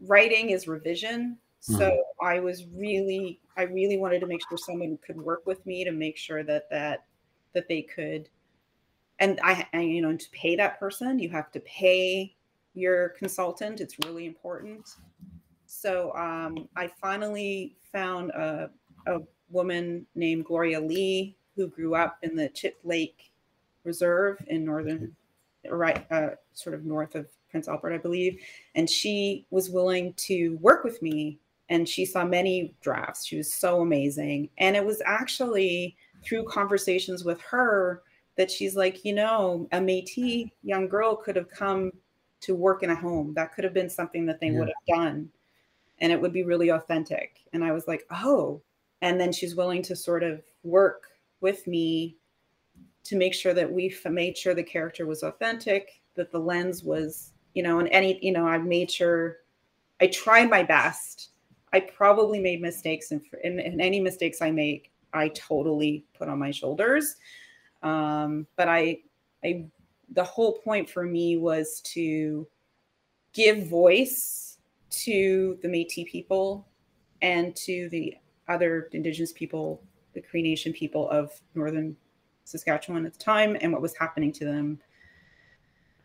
writing is revision. So I was really I really wanted to make sure someone could work with me to make sure that that that they could and I and, you know to pay that person you have to pay your consultant it's really important. So um, i finally found a, a woman named gloria lee who grew up in the chip lake reserve in northern right uh, sort of north of prince albert i believe. And she was willing to work with me and she saw many drafts she was so amazing and it was actually through conversations with her that she's like, you know, a Métis young girl could have come to work in a home. That could have been something that they Yeah. would have done. And it would be really authentic. And I was like, oh. And then she's willing to sort of work with me to make sure that we made sure the character was authentic, that the lens was, you know, and any, you know, I made sure I tried my best. I probably made mistakes, and, and, and any mistakes I make, I totally put on my shoulders. Um, but I, I, the whole point for me was to give voice to the Métis people and to the other Indigenous people, the Cree Nation people of Northern Saskatchewan at the time, and what was happening to them,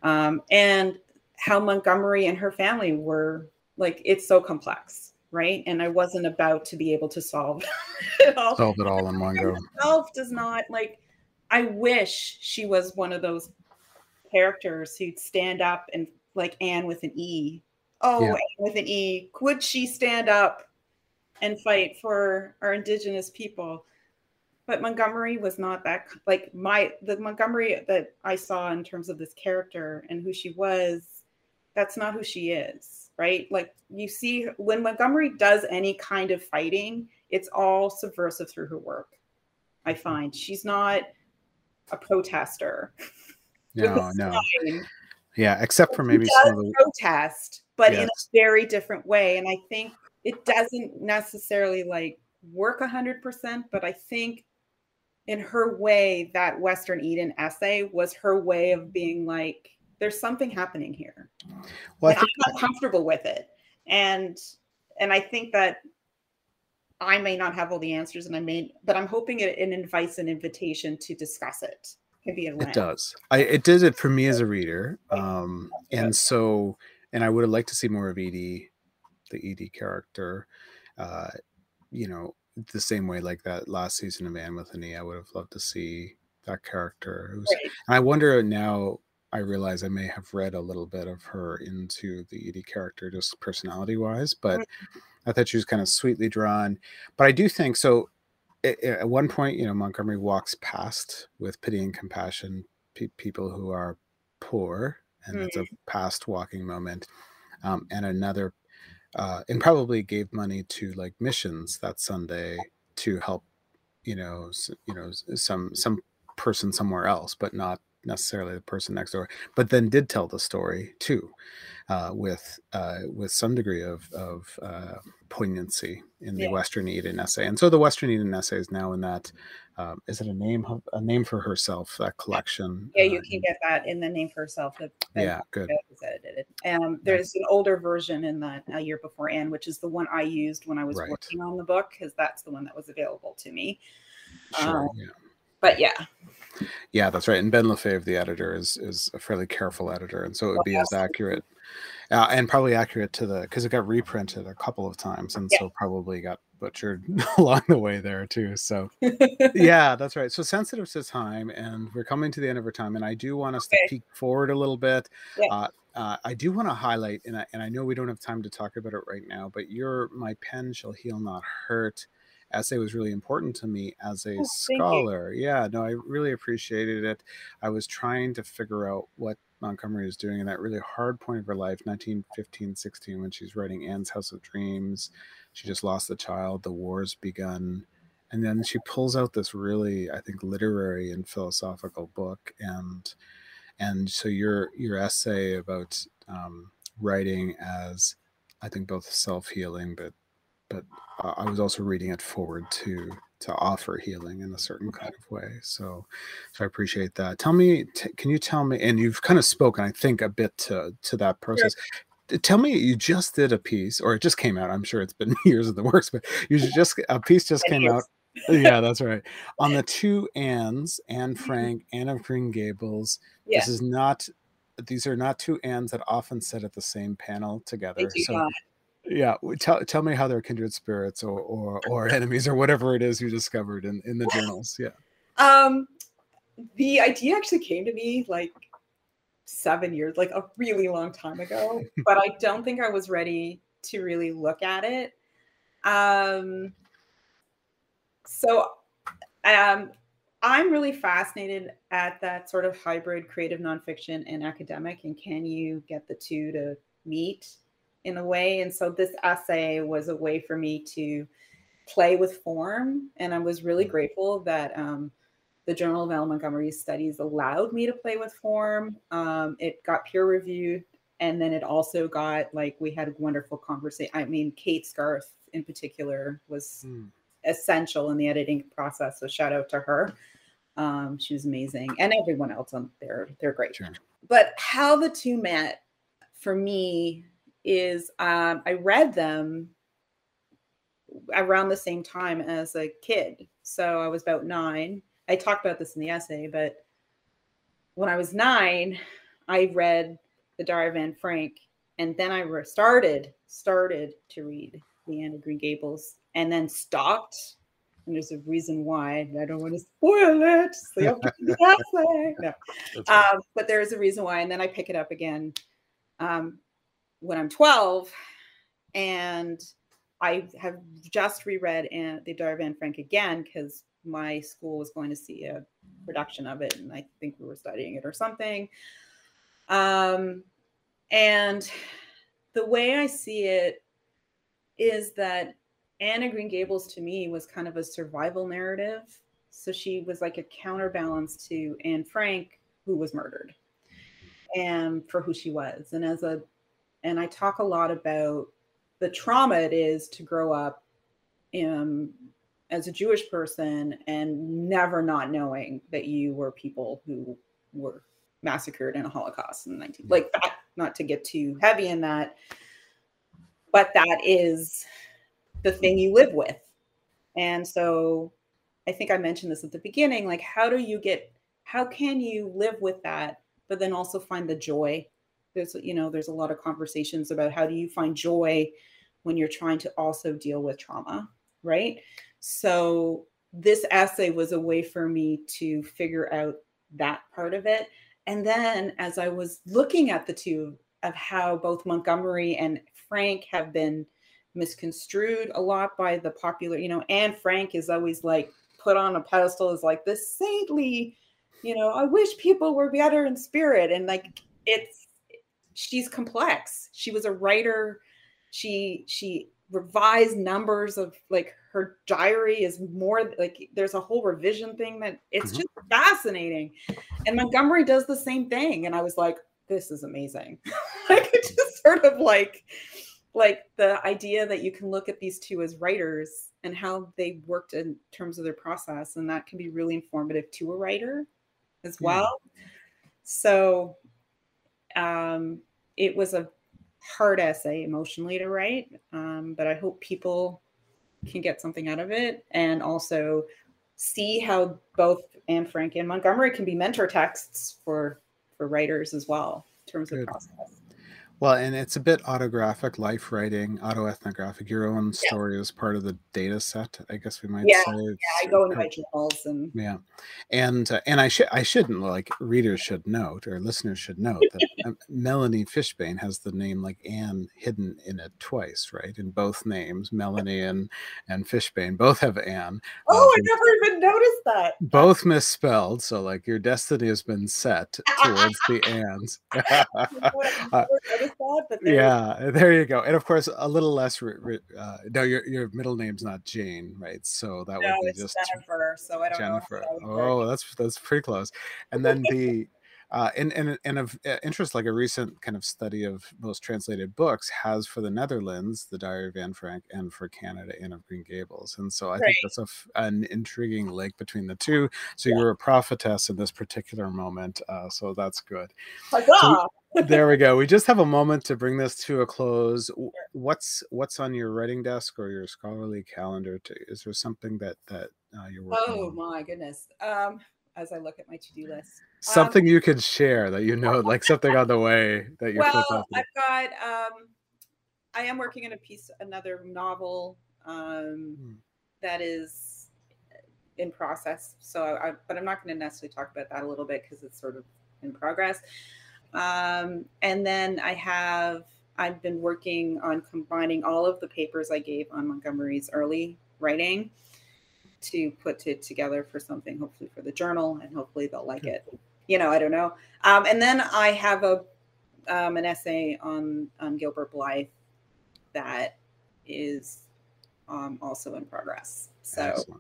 um, and how Montgomery and her family were like. It's so complex, right? And I wasn't about to be able to solve it all. Solve it all in one go. Self does not like. I wish she was one of those characters who'd stand up and like Anne with an E. Oh, yeah. with an E. Could she stand up and fight for our indigenous people? But Montgomery was not that like my the Montgomery that I saw in terms of this character and who she was. That's not who she is, right? Like you see when Montgomery does any kind of fighting, it's all subversive through her work. I mm-hmm. find she's not a protester. No, no. Yeah, except for maybe some of the protest, but yes. in a very different way. And I think it doesn't necessarily like work a hundred percent, but I think in her way, that Western Eden essay was her way of being like, there's something happening here. Well, I'm not comfortable with it. And and I think that I may not have all the answers and I may, but I'm hoping it, it invites an invitation to discuss it it does. I it did it for me as a reader. Um, and so and I would have liked to see more of Edie, the Edie character. Uh, you know, the same way like that last season of Anne with an E, I would have loved to see that character. Was, right. And I wonder now. I realize I may have read a little bit of her into the Edie character, just personality wise, but mm-hmm. I thought she was kind of sweetly drawn. But I do think so at one point, you know, Montgomery walks past with pity and compassion pe- people who are poor, and mm. it's a past walking moment. Um, and another, uh, and probably gave money to like missions that Sunday to help, you know, you know, some some person somewhere else, but not necessarily the person next door. But then did tell the story too, uh, with uh, with some degree of of uh, poignancy in the yeah. Western Eden essay. And so the Western Eden essay is now in that. Um, is it a name a name for herself? That collection. Yeah, you uh, can get that in the name for herself. That, yeah, good. Um, there's an older version in the a year before Anne, which is the one I used when I was right. working on the book, because that's the one that was available to me. Sure. Um, yeah. But yeah. Yeah, that's right. And Ben Lefebvre, the editor, is is a fairly careful editor, and so it would be as accurate uh, and probably accurate to the because it got reprinted a couple of times, and yeah. so probably got butchered along the way there too. So yeah, that's right. So sensitive to time, and we're coming to the end of our time, and I do want us okay. to peek forward a little bit. Yeah. Uh, uh, I do want to highlight, and I, and I know we don't have time to talk about it right now, but your "My Pen Shall Heal Not Hurt" essay was really important to me as a oh, scholar. Yeah, no, I really appreciated it. I was trying to figure out what Montgomery is doing in that really hard point of her life, 1915, 16, when she's writing Anne's House of Dreams. She just lost the child, the war's begun. And then she pulls out this really, I think, literary and philosophical book. And and so your your essay about um, writing as I think both self healing, but but uh, I was also reading it forward to to offer healing in a certain kind of way. So, so I appreciate that. Tell me, t- can you tell me? And you've kind of spoken, I think, a bit to to that process. Tell me, you just did a piece, or it just came out. I'm sure it's been years in the works, but you just a piece just came out. yeah, that's right. On the two Anns, Anne mm-hmm. Frank, Anne of Green Gables. Yeah. This is not. These are not two Anns that often sit at the same panel together. so not yeah tell, tell me how they're kindred spirits or, or or enemies or whatever it is you discovered in in the journals yeah. Um the idea actually came to me like seven years like a really long time ago but i don't think i was ready to really look at it. Um so um i'm really fascinated at that sort of hybrid creative nonfiction and academic and can you get the two to meet in a way. And so this essay was a way for me to play with form. And I was really mm. grateful that um, the Journal of L.M. Montgomery Studies allowed me to play with form. Um, it got peer reviewed and then it also got like we had a wonderful conversation. I mean, Kate Scarth in particular was mm. essential in the editing process. So shout out to her. Um, she was amazing, and everyone else on there, they're great. Sure. But how the two met for me is um, I read them around the same time as a kid. So I was about nine. I talked about this in the essay, but when I was nine, I read the Diary of Anne Frank, and then I started started to read the Anne of Green Gables, and then stopped. And there's a reason why. I don't want to spoil it. So you have to no. Um, but there is a reason why, and then I pick it up again um, when I'm 12, and I have just reread Anne, the of Anne Frank again because my school was going to see a production of it, and I think we were studying it or something. Um, and the way I see it is that Anne of Green Gables to me was kind of a survival narrative. So she was like a counterbalance to Anne Frank, who was murdered, and for who she was. And as a, and I talk a lot about the trauma it is to grow up in, as a Jewish person and never not knowing that you were people who were massacred in a Holocaust in the 19 like that, not to get too heavy in that, but that is the thing you live with. And so I think I mentioned this at the beginning, like how do you get how can you live with that, but then also find the joy? There's you know, there's a lot of conversations about how do you find joy when you're trying to also deal with trauma, right? So this essay was a way for me to figure out that part of it and then as I was looking at the two of how both Montgomery and Frank have been misconstrued a lot by the popular, you know, Anne Frank is always like put on a pedestal as like this saintly, you know, I wish people were better in spirit. And like it's she's complex. She was a writer. She she revised numbers of like her diary is more like there's a whole revision thing that it's mm-hmm. just fascinating. And Montgomery does the same thing. And I was like, this is amazing. like it just sort of like like the idea that you can look at these two as writers and how they worked in terms of their process and that can be really informative to a writer as well yeah. so um, it was a hard essay emotionally to write um, but i hope people can get something out of it and also see how both Anne Frank and Montgomery can be mentor texts for for writers as well in terms Good. of process. Well, and it's a bit autographic, life writing, autoethnographic. Your own story yeah. is part of the data set, I guess we might yeah, say. Yeah, I go in my journals and yeah, and uh, and I should I shouldn't like readers should note or listeners should note that um, Melanie Fishbane has the name like Anne hidden in it twice, right? In both names, Melanie and and Fishbane both have Anne. Uh, oh, uh, I never even noticed that. Both misspelled, so like your destiny has been set towards the Anns. uh, that, but there yeah, there you go. And of course, a little less. Uh, no, your your middle name's not Jane, right? So that no, would be just Jennifer. So I don't Jennifer. oh, that's that's pretty close. And then the uh, and and and of uh, interest, like a recent kind of study of most translated books has for the Netherlands the Diary of Anne Frank, and for Canada Anne of Green Gables. And so I right. think that's a an intriguing link between the two. So yeah. you're a prophetess in this particular moment. Uh, so that's good. So there we go. We just have a moment to bring this to a close. What's what's on your writing desk or your scholarly calendar? To, is there something that that uh, you're working oh, on? my goodness. Um, as I look at my to-do list. Something um, you can share that you know, like something on the way that you're. Well, I've got. Um, I am working on a piece, another novel um, hmm. that is in process. So, I, but I'm not going to necessarily talk about that a little bit because it's sort of in progress. Um, and then I have. I've been working on combining all of the papers I gave on Montgomery's early writing to put it together for something, hopefully for the journal, and hopefully they'll like it. You know, I don't know. Um, and then I have a um, an essay on on Gilbert Blythe that is um, also in progress. So. Yeah.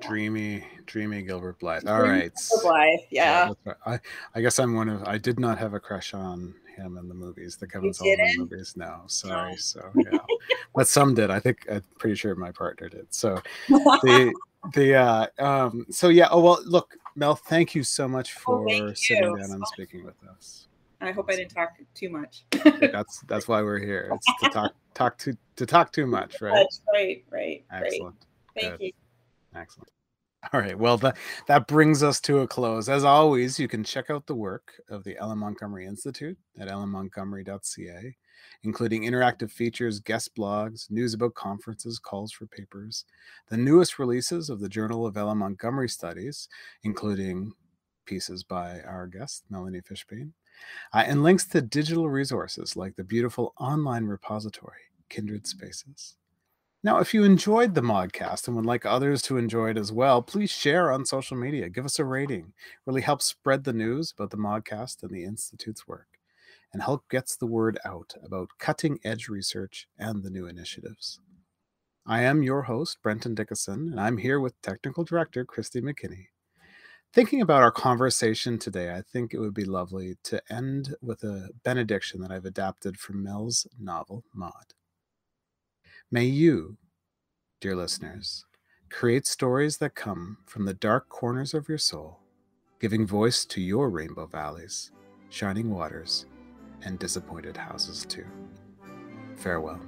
Dreamy, dreamy Gilbert Blythe. All right, Blythe, yeah. yeah I, I guess I'm one of. I did not have a crush on him in the movies, the Kevin Sullivan movies. No, sorry. No. So yeah, but some did. I think I'm pretty sure my partner did. So the the uh um so yeah. Oh well, look, Mel, thank you so much oh, for oh, sitting down and speaking with us. I hope I didn't talk too much. that's that's why we're here. It's to talk talk to to talk too much, right? That's right, right. Excellent. Great. Thank Good. you. Excellent. All right. Well, that that brings us to a close. As always, you can check out the work of the L.M. Montgomery Institute at lmmontgomery.ca, including interactive features, guest blogs, news about conferences, calls for papers, the newest releases of the Journal of L.M. Montgomery Studies, including pieces by our guest Melanie Fishbane, uh, and links to digital resources like the beautiful online repository Kindred Spaces. Now, if you enjoyed the MaudCast and would like others to enjoy it as well, please share on social media. Give us a rating. It really helps spread the news about the MaudCast and the Institute's work and help gets the word out about cutting edge research and the new initiatives. I am your host, Brenton Dickieson, and I'm here with Technical Director Christy McKinney. Thinking about our conversation today, I think it would be lovely to end with a benediction that I've adapted from Mel's novel, Maud. May you, dear listeners, create stories that come from the dark corners of your soul, giving voice to your rainbow valleys, shining waters, and disappointed houses too. Farewell.